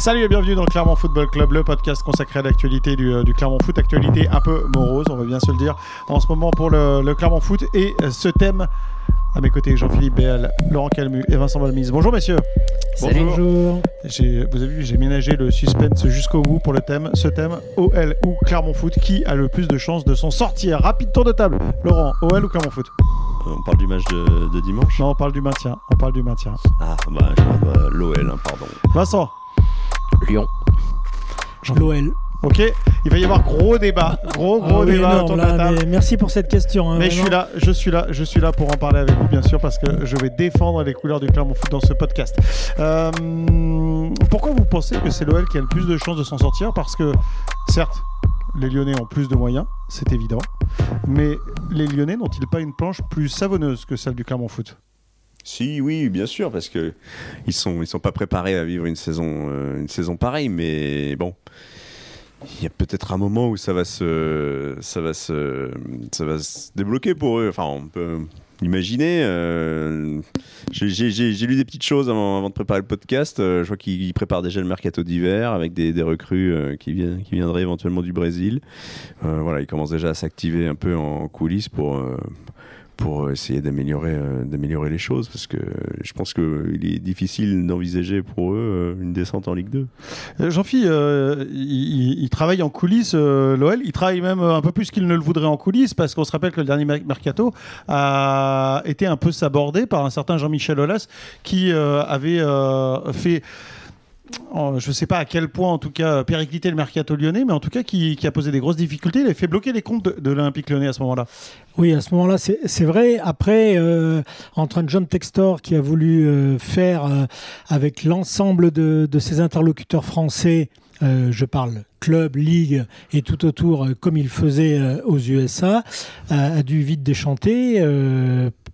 Salut et bienvenue dans le Clermont Football Club, le podcast consacré à l'actualité du, euh, du Clermont Foot, actualité un peu morose, on va bien se le dire, en ce moment pour le, le Clermont Foot. Et euh, ce thème, à mes côtés, Jean-Philippe Béal, Laurent Calmu et Vincent Balmise. Bonjour messieurs. Salut. Bonjour. Vous avez vu, j'ai ménagé le suspense jusqu'au bout pour le thème. Ce thème, OL ou Clermont Foot, qui a le plus de chances de s'en sortir Rapide tour de table. Laurent, OL ou Clermont Foot? On parle du match de, de dimanche? Non, on parle du maintien. On parle du maintien. Ah, bah, euh, l'OL, hein, pardon. Vincent, Lyon. L'OL. ok Il va y avoir gros débat. Gros, gros Ah oui, débat énorme, autour de là, la table. mais merci pour cette question. hein, Mais je suis là, je suis là, je suis là pour en parler avec vous, bien sûr, parce que je vais défendre les couleurs du Clermont Foot dans ce podcast. Euh, pourquoi vous pensez que c'est l'OL qui a le plus de chances de s'en sortir? Parce que, certes, les Lyonnais ont plus de moyens, c'est évident, mais les Lyonnais n'ont-ils pas une planche plus savonneuse que celle du Clermont Foot? Si, oui, bien sûr, parce que ils sont, ils sont pas préparés à vivre une saison, euh, une saison pareille, mais bon. Il y a peut-être un moment où ça va se, ça va se, ça va se débloquer pour eux. Enfin, on peut imaginer. euh, j'ai- lu des petites choses avant, de préparer le podcast. Euh, je vois qu'ils préparent déjà le mercato d'hiver avec des, recrues qui, viennent, qui viendraient éventuellement du Brésil. Voilà, ils commencent déjà à s'activer un peu en coulisses pour, pour essayer d'améliorer euh, d'améliorer les choses parce que je pense qu'il est difficile d'envisager pour eux euh, une descente en Ligue 2. Euh, euh, il, il- il travaille en coulisses, euh, l'OL. Il travaille même un peu plus qu'il ne le voudrait en coulisses, parce qu'on se rappelle que le dernier mer- mercato a été un peu sabordé par un certain Jean-Michel Aulas, qui avait fait. Euh, Je ne sais pas à quel point, en tout cas, péricliter le mercato lyonnais, mais en tout cas, qui, a posé des grosses difficultés. Il a fait bloquer les comptes de, de l'Olympique lyonnais à ce moment-là. Oui, à ce moment-là, c'est vrai. Après, euh, entre un John Textor qui a voulu euh, faire euh, avec l'ensemble de, de ses interlocuteurs français, euh, je parle club, ligue et tout autour, comme il faisait aux USA, a dû vite déchanter.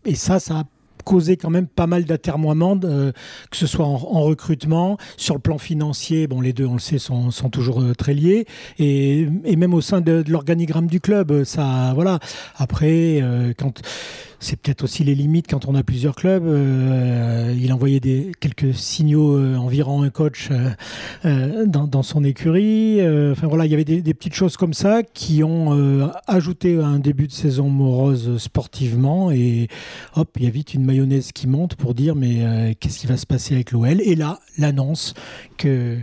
et ça, ça a causé quand même pas mal d'atermoiements, euh, que ce soit en, en recrutement, sur le plan financier, bon les deux on le sait sont, toujours euh, très liés, et, même au sein de, l'organigramme du club, euh, ça voilà. Après, quand c'est peut-être aussi les limites quand on a plusieurs clubs. euh, il envoyait quelques signaux euh, envirant un coach euh, dans, son écurie. Enfin voilà, il y avait des, des petites choses comme ça qui ont ajouté un début de saison morose sportivement. Et hop, il y a vite une mayonnaise qui monte pour dire mais qu'est-ce qui va se passer avec l'OL Et là, l'annonce que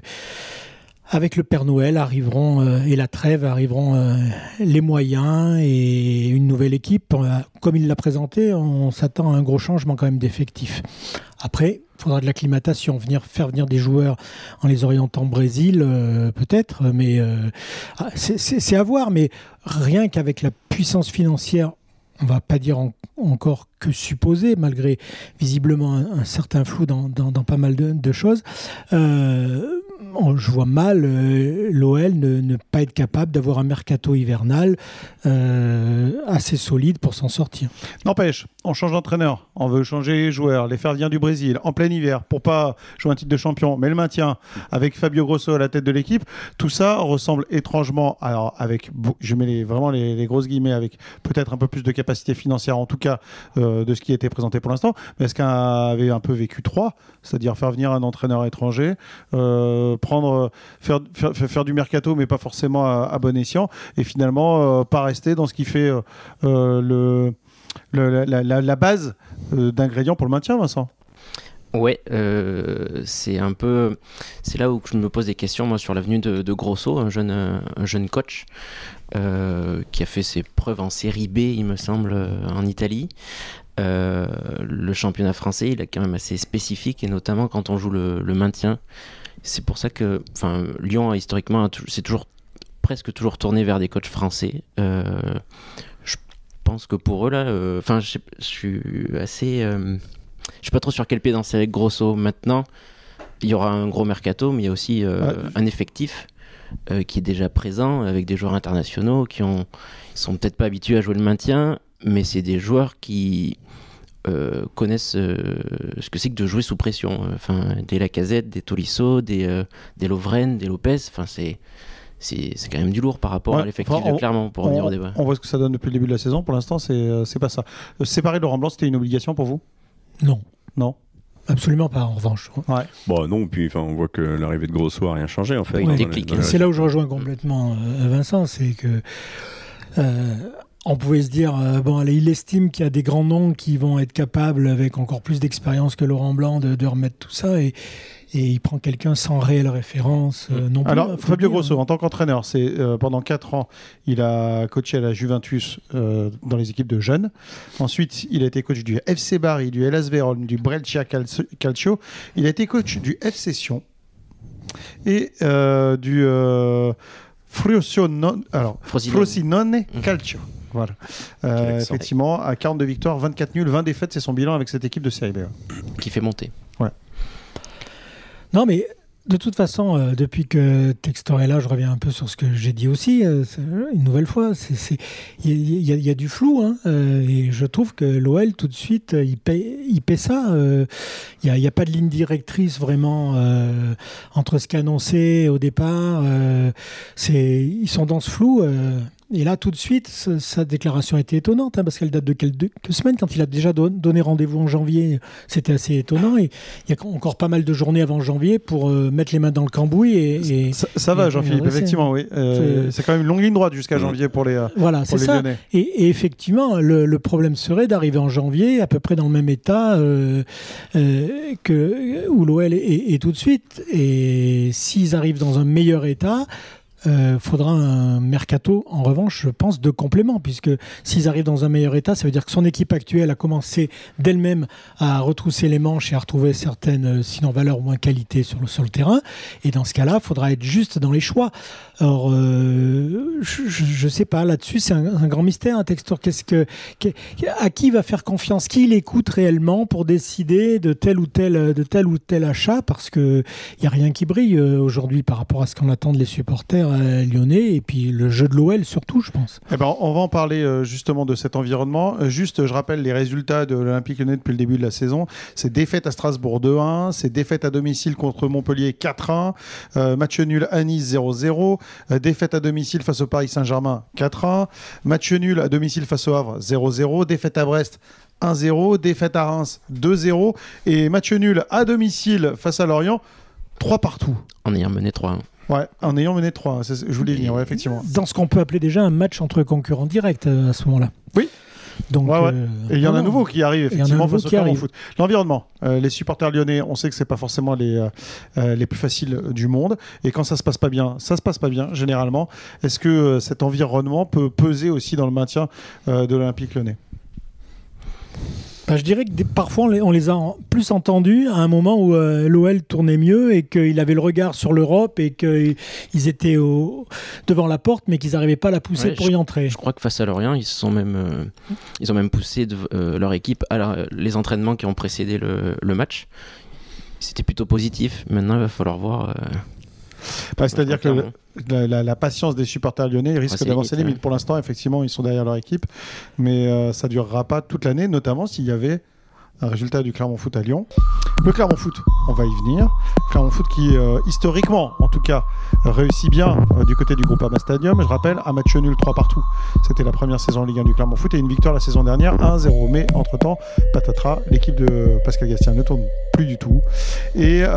avec le Père Noël arriveront euh, et la trêve arriveront euh, les moyens et une nouvelle équipe. Euh, Comme il l'a présenté, on s'attend à un gros changement quand même d'effectifs. Après, il faudra de l'acclimatation, venir faire venir des joueurs en les orientant au Brésil, peut-être, mais ah, c'est- à voir. Mais rien qu'avec la puissance financière, on va pas dire en- encore que supposé, malgré visiblement un, certain flou dans, pas mal de, choses. Je vois mal euh, l'OL ne, pas être capable d'avoir un mercato hivernal euh, assez solide pour s'en sortir. N'empêche, on change d'entraîneur, on veut changer les joueurs, les faire venir du Brésil en plein hiver pour pas jouer un titre de champion, mais le maintien avec Fabio Grosso à la tête de l'équipe, tout ça ressemble étrangement, alors avec, je mets vraiment les, grosses guillemets, avec peut-être un peu plus de capacité financière en tout cas euh, de ce qui a été présenté pour l'instant, mais est-ce qu'un avait un peu vécu trois, c'est-à-dire faire venir un entraîneur étranger, euh, prendre, faire, faire- faire du mercato mais pas forcément à, à bon escient, et finalement euh, pas rester dans ce qui fait euh, euh, le la, base d'ingrédients pour le maintien, Vincent. Ouais, c'est un peu. C'est là où je me pose des questions, moi, sur l'avenue de, Grosso, un jeune, un jeune coach qui a fait ses preuves en série B, il me semble, en Italie. Le championnat français, il est quand même assez spécifique, et notamment quand on joue le, le maintien. C'est pour ça que enfin, Lyon, historiquement, c'est toujours presque toujours tourné vers des coachs français. Euh, je pense que pour eux, là, euh, enfin, je, suis assez. euh, je sais pas trop sur quel pied danser avec Grosso. Maintenant, il y aura un gros mercato, mais il y a aussi Ouais. un effectif euh, qui est déjà présent avec des joueurs internationaux qui ont, ils sont peut-être pas habitués à jouer le maintien, mais c'est des joueurs qui euh, connaissent euh, ce que c'est que de jouer sous pression. Enfin, des Lacazette, des Tolisso, des, euh, des Lovren, des Lopez. Enfin, c'est c'est c'est quand même du lourd par rapport Ouais, à l'effectif enfin, on- de Clermont pour revenir au débat. on voit ce que ça donne depuis le début de la saison. Pour l'instant, c'est euh, c'est pas ça. Euh, séparer Laurent Blanc, c'était une obligation pour vous? Non. Non? Absolument pas en revanche. Ouais. Bon, non, puis enfin, on voit que l'arrivée de Grosso a rien changé en fait. C'est là où je rejoins complètement euh, Vincent, c'est que euh, on pouvait se dire euh, bon, allez, il estime qu'il y a des grands noms qui vont être capables, avec encore plus d'expérience que Laurent Blanc, de, de remettre tout ça, et, et il prend quelqu'un sans réelle référence euh, non plus. hein, Alors, faut Fabio. Grosso, en tant qu'entraîneur, c'est euh, pendant 4 ans, il a coaché à la Juventus euh, dans les équipes de jeunes. Ensuite, il a été coach du FC Bari, du Hellas Vérone, du Brescia Calcio-. Il a été coach du FC Sion et euh, du euh, Frosinone, alors, Frosinone. Frosinone Mhm. Calcio. Voilà. Euh, effectivement, à 42 victoires, 24 nuls, 20 défaites, c'est son bilan avec cette équipe de Série B. ouais. qui fait monter. Non, mais de toute façon, euh, depuis que Textor est là, je reviens un peu sur ce que j'ai dit aussi, euh, une nouvelle fois. Il y, a- y y du flou, hein, euh, et je trouve que l'OL, tout de suite, il paie, il paie ça. euh, Il n'y a, il y a pas de ligne directrice vraiment euh, entre ce qu'annoncé au départ. euh, c'est- ils sont dans ce flou. Et là, tout de suite, sa, sa déclaration était étonnante, hein, parce qu'elle date de quelques, semaines. Quand il a déjà don- donné rendez-vous en janvier, c'était assez étonnant. Et il y a encore pas mal de journées avant janvier pour euh, mettre les mains dans le cambouis. Et, et- Ça, ça va, Jean-Philippe, effectivement, oui. Euh, C'est- quand même une longue ligne droite jusqu'à janvier pour les, euh, voilà, c'est ça. Et, et effectivement, le, le problème serait d'arriver en janvier à peu près dans le même état euh, que où l'OL est, est tout de suite. Et s'ils arrivent dans un meilleur état. Euh, faudra un mercato, en revanche, je pense, de complément, puisque s'ils arrivent dans un meilleur état, ça veut dire que son équipe actuelle a commencé d'elle-même à retrousser les manches et à retrouver certaines, euh, sinon valeurs ou moins qualités sur le, terrain. Et dans ce cas-là, il faudra être juste dans les choix. Alors, euh, je ne sais pas, là-dessus, c'est un, grand mystère, un texteur. Qu'est-ce que, à qui va faire confiance? Qui il écoute réellement pour décider de tel ou tel, de achat? Parce qu'il n'y a rien qui brille aujourd'hui par rapport à ce qu'on attend de les supporters euh, lyonnais et puis le jeu de l'OL surtout, je pense. Eh ben, on va en parler euh, justement de cet environnement. Euh, Juste, je rappelle les résultats de l'Olympique Lyonnais depuis le début de la saison. C'est défaite à Strasbourg 2-1, c'est défaite à domicile contre Montpellier 4-1, euh, match nul à Nice 0-0, euh, défaite à domicile face au Paris Saint-Germain 4-1, match nul à domicile face au Havre 0-0, défaite à Brest 1-0, défaite à Reims 2-0 et match nul à domicile face à Lorient 3 partout. En ayant mené 3-1. Ouais, en ayant mené 3, c'est- je voulais venir, ouais, effectivement. Dans ce qu'on peut appeler déjà un match entre concurrents directs euh, à ce moment-là. Oui. Donc, Ouais, ouais. euh, Et il y en a un nouveau qui arrive effectivement face au qui. Foot. L'environnement, euh, les supporters lyonnais, on sait que c'est pas forcément les euh, les plus faciles du monde. Et quand ça se passe pas bien, ça se passe pas bien généralement. Est-ce que cet environnement peut peser aussi dans le maintien de l'Olympique Lyonnais? Bah, je dirais que des- parfois on les, on les a plus entendus à un moment où euh, l'OL tournait mieux et qu'il avait le regard sur l'Europe et qu'ils étaient au- devant la porte mais qu'ils n'arrivaient pas à la pousser Ouais, pour y entrer. Je crois que face à Lorient, ils sont même, euh, ils ont même poussé de- euh, leur équipe à la- les entraînements qui ont précédé le, le match. C'était plutôt positif. Maintenant, il va falloir voir. Bah, C'est-à-dire que la, la- la patience des supporters lyonnais risque Ouais, d'avoir ses limite, limites. Pour l'instant, effectivement, ils sont derrière leur équipe, mais euh, ça durera pas toute l'année, notamment s'il y avait un résultat du Clermont Foot à Lyon. Le Clermont Foot, on va y venir. Clermont Foot qui, euh, historiquement, en tout cas, réussit bien euh, du côté du groupe Ama Stadium. Je rappelle, un match nul 3 partout. C'était la première saison en Ligue 1 du Clermont Foot et une victoire la saison dernière 1-0. Mais entre-temps, patatras, l'équipe de Pascal Gastien ne tourne plus du tout. Et euh,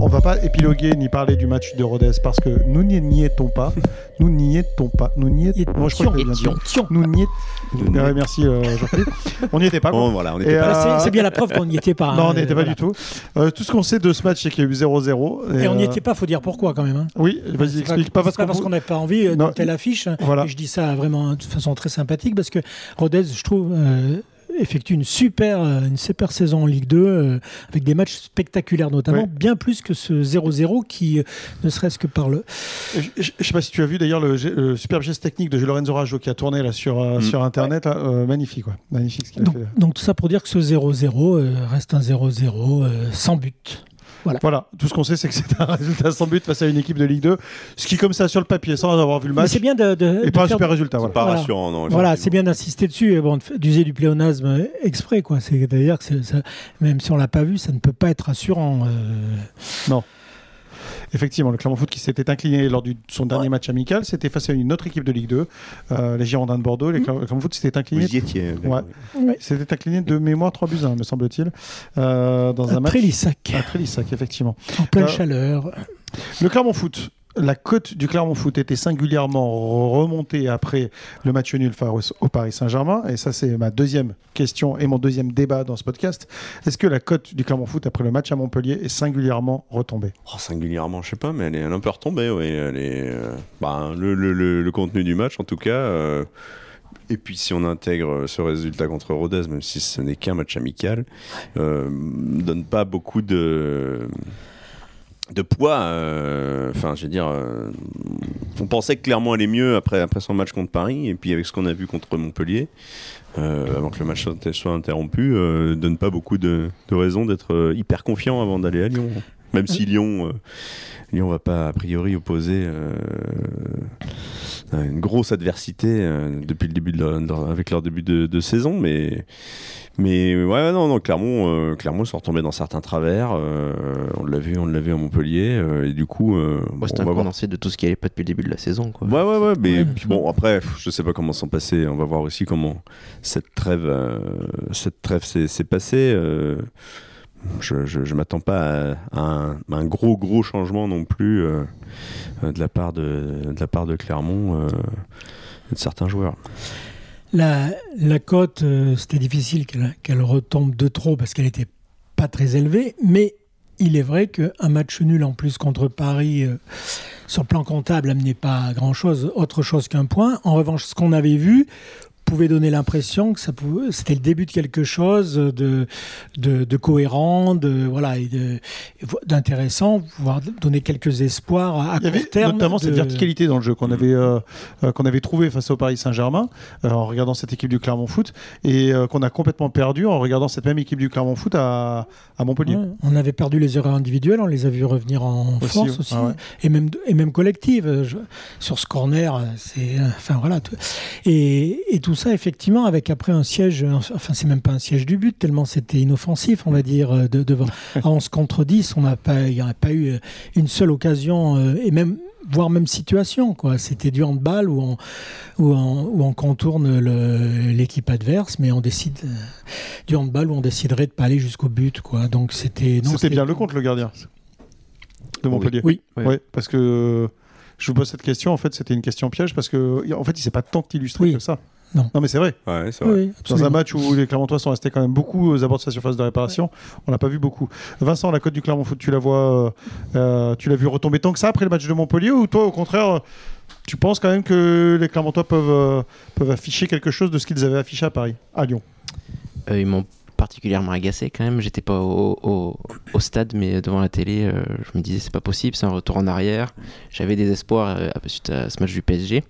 on va pas épiloguer ni parler du match de Rodez parce que nous n'y n'y étions pas. Nous n'y étions pas. Nous n'y étions Moi, je crois que j'ai bien dit. Étions. Nous n'y étions. Nous n'y- Ouais, merci euh, Jean-Philippe. On n'y était pas. quoi. Bon, voilà, on Et, était pas euh, Voilà, c'est- C'est bien la preuve qu'on n'y était pas. non, hein, on n'y était pas voilà. du tout. Euh, tout ce qu'on sait de ce match, c'est qu'il y a eu 0-0. Et on n'y euh, était pas, faut dire pourquoi quand même. hein. Oui, vas-y, explique. Pas pas parce qu'on. qu'on n'avait pas envie euh, de telle affiche. Voilà. Et je dis ça vraiment de façon très sympathique parce que Rodez, je trouve, euh, effectue une super, euh, une super saison en Ligue 2 euh, avec des matchs spectaculaires notamment, bien plus que ce 0-0 qui, euh, ne serait-ce que par le. Je, je sais pas si tu as vu d'ailleurs le, le superbe geste technique de Lorenzo Raggio qui a tourné là sur, Mm. sur internet. là, euh, magnifique, quoi. Magnifique ce qu'il a Donc, fait. donc tout ça pour dire que ce 0-0 euh, reste un 0-0 euh, sans but. Voilà, tout ce qu'on sait, c'est que c'est un résultat sans but face à une équipe de Ligue 2. Ce qui, comme ça, sur le papier, sans avoir vu le match, c'est bien de, de- et de pas un super résultat. Voilà. pas Voilà. rassurant, non. Voilà, c'est bien d'insister dessus et bon, d'user du pléonasme exprès, quoi. C'est-à-dire que c'est- ça- même si on l'a pas vu, ça ne peut pas être rassurant. euh. Effectivement, le Clermont Foot qui s'était incliné lors de son dernier match amical, c'était face à une autre équipe de Ligue 2, euh, les Girondins de Bordeaux. Les Clermont- le Clermont Foot s'était incliné. Vous y étiez. Ouais. C'était incliné de mémoire 3 buts 1, me semble-t-il, euh, dans un À match Trélissac, à Trélissac, effectivement. en pleine Euh, chaleur. Le Clermont Foot, la cote du Clermont Foot était singulièrement remontée après le match nul face au Paris Saint-Germain. Et ça, c'est ma deuxième question et mon deuxième débat dans ce podcast. Est-ce que la cote du Clermont Foot après le match à Montpellier est singulièrement retombée? Oh, singulièrement, je sais pas, mais elle est, un peu retombée. Oui. Elle est, euh, bah, le contenu du match, en tout cas. euh, et puis, si on intègre ce résultat contre Rodez, même si ce n'est qu'un match amical, euh, donne pas beaucoup de de poids. euh, Enfin, je veux dire, euh, on pensait que Clermont allait mieux après, après son match contre Paris, et puis avec ce qu'on a vu contre Montpellier, euh, avant que le match soit, interrompu, donne pas beaucoup de, de raisons d'être hyper confiant avant d'aller à Lyon. Même si Lyon, euh, Lyon va pas a priori opposer euh, une grosse adversité euh, depuis le début de leur- de leur- avec leur début de, de saison, mais mais ouais non non Clermont euh, Clermont sont retombés dans certains travers. euh, on l'a vu on l'a vu à Montpellier euh, et du coup euh, Bon, c'est on un voir. condensé de tout ce qui allait pas depuis le début de la saison. Quoi. Ouais, ouais, ouais, mais Ouais. puis bon, après, je sais pas comment s'en passer. On va voir aussi comment cette trêve, euh, cette trêve s'est s'est passée. Je je m'attends pas à, un, gros, gros changement non plus euh, euh, de la part de, la part de Clermont euh, et de certains joueurs. La, la cote, c'était difficile qu'elle retombe de trop parce qu'elle n'était pas très élevée, mais il est vrai qu'un match nul en plus contre Paris, sur plan comptable, amenait pas grand-chose, autre chose qu'un point. En revanche, ce qu'on avait vu pouvait donner l'impression que ça pouvait, c'était le début de quelque chose de, de, de cohérent, de voilà, et de- d'intéressant, voire donner quelques espoirs à, à Il y avait terme. notamment cette verticalité dans le jeu qu'on avait, euh, euh, qu'on avait trouvé face au Paris Saint-Germain euh, en regardant cette équipe du Clermont Foot et euh, qu'on a complètement perdu en regardant cette même équipe du Clermont Foot à, à Montpellier. Ouais, on avait perdu les erreurs individuelles, on les a vus revenir en Aussi, force ouais. aussi, Ah ouais. et même et même collectives. Je- sur ce corner, c'est enfin voilà. Et, et tout ça effectivement avec après un siège, enfin c'est même pas un siège du but tellement c'était inoffensif, on va dire euh, de, devant à 11 contre 10, on n'a pas il n'y a pas eu euh, une seule occasion euh, et même voire même situation quoi. C'était du handball où on où on, où on contourne le- l'équipe adverse, mais on décide euh, du handball où on déciderait de pas aller jusqu'au but quoi. Donc c'était non, C'était bien le compte, le gardien de Montpellier. Oui. Oui. Ouais, parce que je vous pose cette question. En fait, c'était une question piège parce que en fait, il s'est pas tant illustré Oui. que ça. Non. mais c'est vrai. Ouais, c'est vrai. Oui, Dans un match où les Clermontois sont restés quand même beaucoup aux abords de sa surface de réparation, on n'a pas vu beaucoup. Vincent, la cote du Clermont Foot, tu la vois, euh, tu l'as vu retomber tant que ça après le match de Montpellier ou toi, au contraire, tu penses quand même que les Clermontois peuvent, euh, peuvent afficher quelque chose de ce qu'ils avaient affiché à Paris, à Lyon? Euh, ils m'ont particulièrement agacé quand même. J'étais pas au, au- au stade, mais devant la télé, euh, je me disais c'est pas possible, c'est un retour en arrière. J'avais des espoirs euh, suite à ce match du PSG.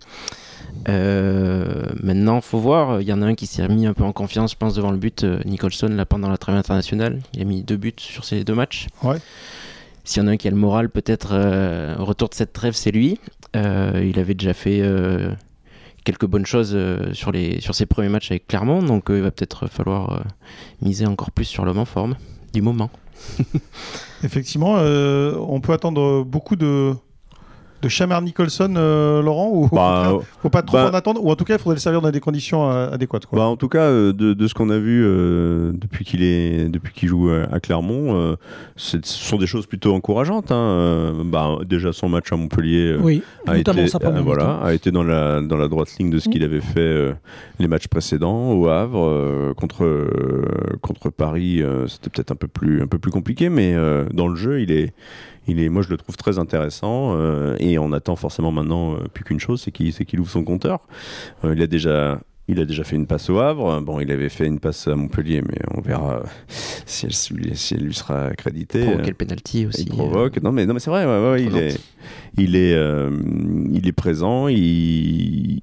Euh, maintenant, faut voir. Il y en a un qui s'est remis un peu en confiance, je pense, devant le but. euh, Nicholson, là, pendant la trêve internationale. Il a mis deux buts sur ces deux matchs. Ouais. S'il y en a un qui a le moral, peut-être euh, au retour de cette trêve, c'est lui. Euh, il avait déjà fait quelques bonnes choses sur, les, sur ses premiers matchs avec Clermont, donc il va peut-être falloir miser encore plus sur l'homme en forme du moment. Effectivement, on peut attendre beaucoup de, de Chamar Nicholson, euh, Laurent, ou Bah, faut pas trop bah- en attendre, ou en tout cas, il faudrait le servir dans des conditions euh, adéquates. Quoi. Bah, en tout cas, euh, de, de ce qu'on a vu euh, depuis qu'il est depuis qu'il joue à, Clermont, euh, ce sont des choses plutôt encourageantes. hein. Euh, bah, déjà son match à Montpellier euh, Oui, a été, euh, voilà, a été dans la dans la droite ligne de ce qu'il avait fait euh, les matchs précédents au Havre euh, contre euh, contre Paris. euh, C'était peut-être un peu plus un peu plus compliqué, mais euh, dans le jeu, il est il est, moi je le trouve très intéressant euh, et on attend forcément maintenant euh, plus qu'une chose, c'est qu'il qu'il ouvre son compteur. Euh, il a déjà il a déjà fait une passe au Havre. Bon, il avait fait une passe à Montpellier, mais on verra si elle, si elle- lui sera accréditée. Provoquer le penalty aussi. Il provoque. Non mais non mais c'est vrai. ouais, ouais, ouais, il est il est euh, il est présent. Il,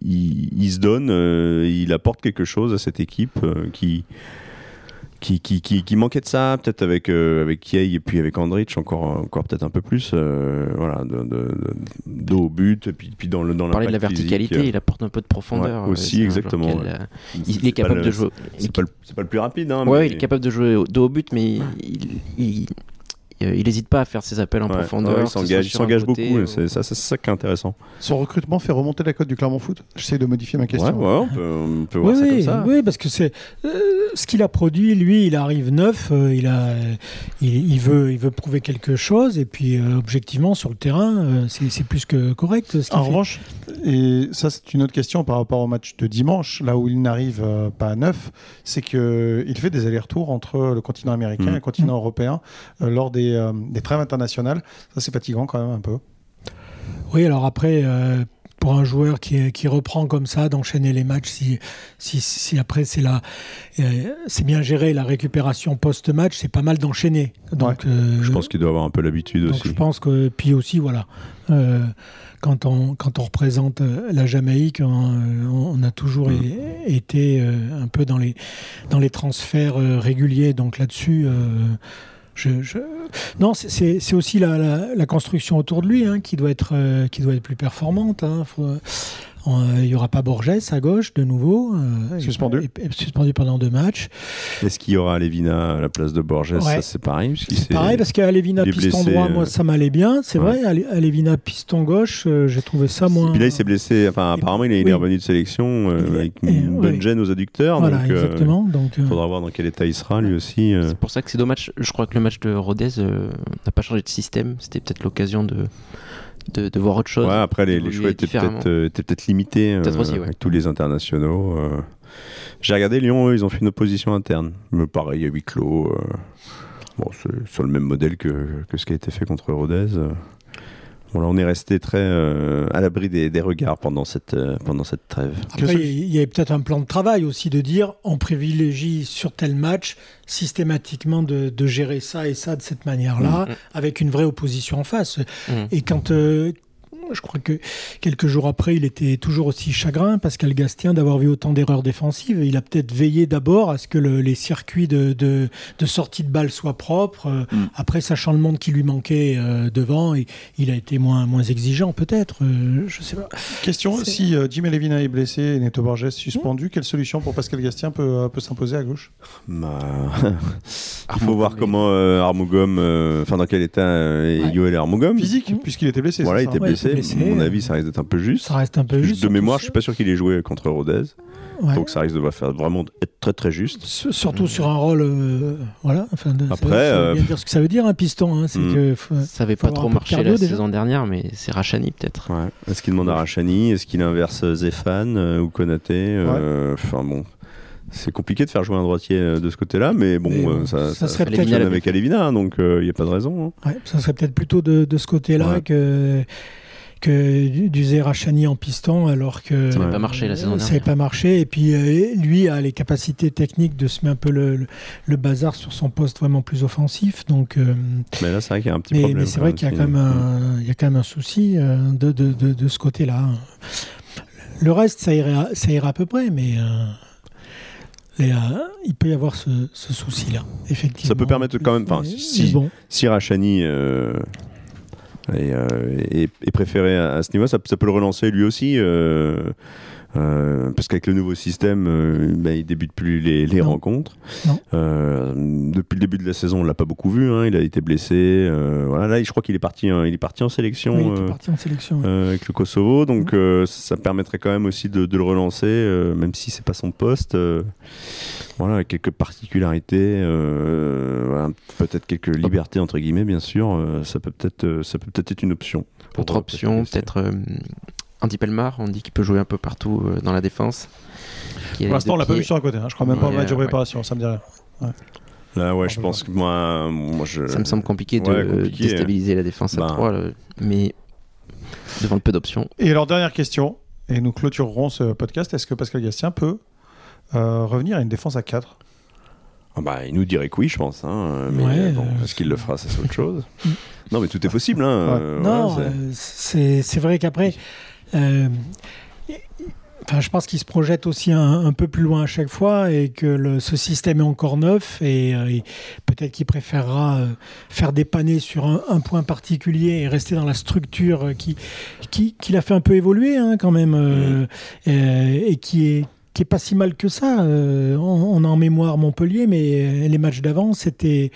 il, il se donne. euh, il apporte quelque chose à cette équipe euh, qui qui, qui, qui, qui manquait de ça, peut-être avec, euh, avec et puis avec Andrich, encore, encore peut-être un peu plus, euh, voilà, de, de, au but, et puis, puis dans le dans de la verticalité, physique, il apporte un peu de profondeur. Ouais, euh, aussi, un exactement, ouais. euh, Il est capable le- de jouer. C'est pas, le- c'est pas le plus rapide, hein, Ouais, mais- il est capable de jouer dos au but, mais il, il, il n'hésite pas à faire ses appels en Ouais. profondeur. Ouais, il s'engage, il beaucoup. ou- C'est ça, c'est ça qui est intéressant. Son recrutement fait remonter la cote du Clermont Foot? J'essaie de modifier ma question. ouais, on peut, on peut Oui, voir ça comme ça. oui, parce que c'est euh, ce qu'il a produit. Lui, il arrive neuf, euh, il a, il, il veut, il veut prouver quelque chose, et puis euh, objectivement sur le terrain, euh, c'est plus que correct. Ce En fait. revanche, et ça c'est une autre question par rapport au match de dimanche, là où il n'arrive euh, pas à neuf, c'est qu'il fait des allers-retours entre le continent américain Mm. et le continent européen euh, lors des, euh, des trêves internationales. Ça c'est fatigant quand même un peu. Oui, alors après, euh, pour un joueur qui, qui reprend comme ça, d'enchaîner les matchs, si, si, si après c'est la, euh, c'est bien géré la récupération post-match, c'est pas mal d'enchaîner. Donc, euh, Je pense qu'il doit avoir un peu l'habitude aussi. je pense que puis aussi voilà, euh, quand on quand on représente la Jamaïque, on, on a toujours Mm. é- été un peu dans les dans les transferts réguliers. Donc là-dessus. euh, je, je- Non, c'est- aussi la, la- la construction autour de lui hein, qui, doit être, euh, qui doit être plus performante. hein. Il n'y aura pas Borges à gauche de nouveau. euh, Suspendu. et- et- suspendu pendant deux matchs. Est-ce qu'il y aura Levina à la place de Borges? Ouais. Ça, c'est pareil. s'est- Pareil, parce est piston blessé, droit, euh, moi ça m'allait bien, c'est ouais. vrai. À Lévina piston gauche, euh, j'ai trouvé ça moins. Puis là, il s'est blessé. Enfin, apparemment, il est, il oui. est revenu de sélection euh, avec et- une bonne ouais. gêne aux adducteurs. Voilà, donc, euh, exactement. Donc, il euh, faudra voir dans quel état il sera lui aussi. euh. C'est pour ça que c'est dommage. Je crois que le match de Rodez euh, n'a pas changé de système. C'était peut-être l'occasion de, de, de voir autre chose. Ouais, après, les, choix étaient différemment. peut-être euh, étaient peut-être limités euh, Peut-être aussi, ouais. avec tous les internationaux. euh. J'ai regardé Lyon, eux, ils ont fait une opposition interne. Mais pareil, à huis clos. Bon, c'est sur le même modèle que, que ce qui a été fait contre Rodez. Bon, là, on est resté très euh, à l'abri des, des regards pendant cette, euh, pendant cette trêve. Après, il y avait peut-être un plan de travail aussi de dire on privilégie sur tel match systématiquement de, de gérer ça et ça de cette manière-là, Mhm. avec une vraie opposition en face. Mhm. Et quand. euh, je crois que quelques jours après, il était toujours aussi chagrin, Pascal Gastien, d'avoir vu autant d'erreurs défensives. Il a peut-être veillé d'abord à ce que le- les circuits de, de, de sortie de balle soient propres. Euh, Mm. Après, sachant le monde qui lui manquait euh, devant, et, il a été moins, moins exigeant, peut-être. Euh, je sais pas. Question si euh, Jim Levina est blessé et Neto Borges suspendu, quelle solution pour Pascal Gastien peut, peut s'imposer à gauche? Bah, il faut voir comment euh, Armougom, euh, enfin dans quel état euh, est Ouais. Yoel Armougom. Physique, Mm. puisqu'il était blessé. Voilà, il était Ouais, il blessé. Blessé. À mon avis, ça risque d'être un peu juste. Ça reste un peu juste. de mémoire, je suis pas sûr qu'il ait joué contre Rodez. Ouais. Donc ça risque de faire vraiment être très très juste. S- Surtout sur un rôle, euh, voilà. Enfin, de- Après, ça, veut euh, bien dire ce que ça veut dire un piston. hein, c'est Mm. que faut- Ça avait pas trop marché cardio, la déjà. saison dernière, mais c'est Rachani peut-être. Ouais. Est-ce qu'il demande à Rachani? Est-ce qu'il inverse Zéphane euh, ou Konaté Euh, Enfin bon, c'est compliqué de faire jouer un droitier euh, de ce côté-là, mais bon, Mais bon, euh, ça, ça ça, serait peut-être- avec Alevina, donc il n'y a pas de raison. hein. ouais, ça serait peut-être plutôt de, de ce côté-là Ouais. que que du- d'user Rachani en piston alors que Ça n'avait pas marché la saison ça dernière. n'avait pas marché et puis euh, lui a les capacités techniques de se mettre un peu le, le- le bazar sur son poste vraiment plus offensif donc euh, Mais là, c'est vrai qu'il y a un petit mais, problème. mais c'est quand vrai même, qu'il y a quand même un, il y a quand même un souci euh, de, de, de, de ce côté-là le reste ça ira ça ira à peu près mais euh, il peut y avoir ce, ce souci-là, effectivement. Ça peut permettre quand même- enfin, si- bon, Si Rachani euh, euh, est- est préféré à, à ce niveau, ça, ça peut le relancer lui aussi. euh, euh, parce qu'avec le nouveau système, euh, ben, il débute plus les, les Non. rencontres. Non. Euh, depuis le début de la saison, on l'a pas beaucoup vu. hein, il a été blessé. voilà, là, je crois qu'il est parti. hein, il est parti en sélection. oui, il était parti en sélection. ouais. avec le Kosovo, donc ça permettrait quand même aussi de, de le relancer, même si c'est pas son poste. Voilà, quelques particularités, euh, voilà, peut-être quelques libertés entre guillemets, bien sûr. euh, ça peut peut-être, euh, ça peut peut-être être une option. Autre option, peut-être euh, Andy Pelmar. On dit qu'il peut jouer un peu partout euh, dans la défense. Pour l'instant, on l'a pas vu sur un côté. hein. Je crois même pas au Ouais, match de ouais. préparation. Ça me dit rien. Là, ouais, je pense que moi, moi je. Ça me semble compliqué de Ouais, compliqué. déstabiliser la défense à Ben. 3, mais devant le peu d'options. Et alors, dernière question, et nous clôturerons ce podcast. Est-ce que Pascal Gastien peut euh, revenir à une défense à 4 Ah bah, il nous dirait que oui, je pense. hein, mais Ouais, bon, euh, est-ce qu'il le fera, ça, c'est autre chose. non, mais tout est possible. Hein, Ouais. euh, non, c'est- euh, vrai qu'après, enfin, je pense qu'il se projette aussi un, un peu plus loin à chaque fois et que le- ce système est encore neuf et, et peut-être qu'il préférera faire dépanner sur un, un point particulier et rester dans la structure qui qui, qui l'a fait un peu évoluer hein, quand même euh, euh, et qui est qui est pas si mal que ça. Euh, on, a en mémoire Montpellier, mais les matchs d'avant, c'était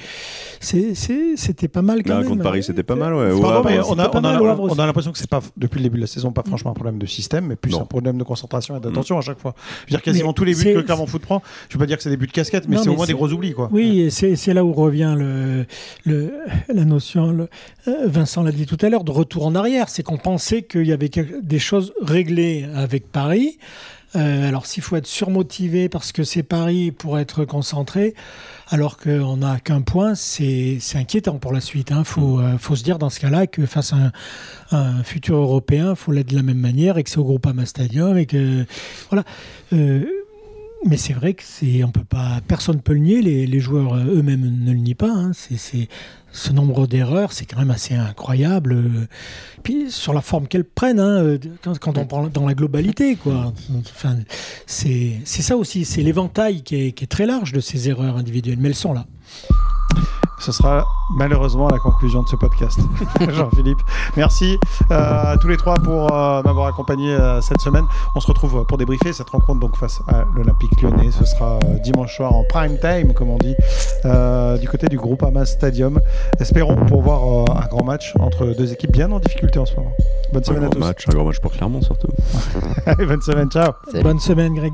c'était pas mal quand même. Contre Paris, c'était pas mal. Ouais. on, a, on, a, l'impression que c'est pas depuis le début de la saison pas franchement un problème de système, mais plus un problème de concentration et d'attention à chaque fois. Je veux dire quasiment tous les buts que Clermont Foot prend, je veux pas dire que c'est des buts de casquette, mais c'est au moins des gros oublis quoi. Oui, et c'est là où revient le, le la notion. Le, euh, Vincent l'a dit tout à l'heure de retour en arrière, c'est qu'on pensait qu'il y avait des choses réglées avec Paris. Euh, alors s'il faut être surmotivé parce que c'est Paris pour être concentré, alors qu'on n'a qu'un point, c'est inquiétant pour la suite. Il hein. faut, euh, faut, se dire dans ce cas-là que face à un, futur européen, il faut l'être de la même manière et que c'est au Groupama Stadium et que voilà. Euh, mais c'est vrai que c'est, on peut pas, personne peut le nier. Les, les joueurs eux-mêmes ne le nient pas. Hein. C'est, ce nombre d'erreurs, c'est quand même assez incroyable. Puis sur la forme qu'elles prennent, hein, quand, on parle dans la globalité, quoi. Enfin, c'est ça aussi, c'est l'éventail qui est, qui est très large de ces erreurs individuelles, mais elles sont là. Ce sera malheureusement la conclusion de ce podcast. Jean-Philippe, merci euh, à tous les trois pour euh, m'avoir accompagné euh, cette semaine. On se retrouve pour débriefer cette rencontre donc face à l'Olympique lyonnais. Ce sera dimanche soir en prime time, comme on dit, du côté du groupe Hamas Stadium. Espérons pour voir un grand match entre deux équipes bien en difficulté en ce moment. Bonne semaine à tous. Match, un grand match pour Clermont surtout. bonne semaine, ciao. Bonne semaine, Greg.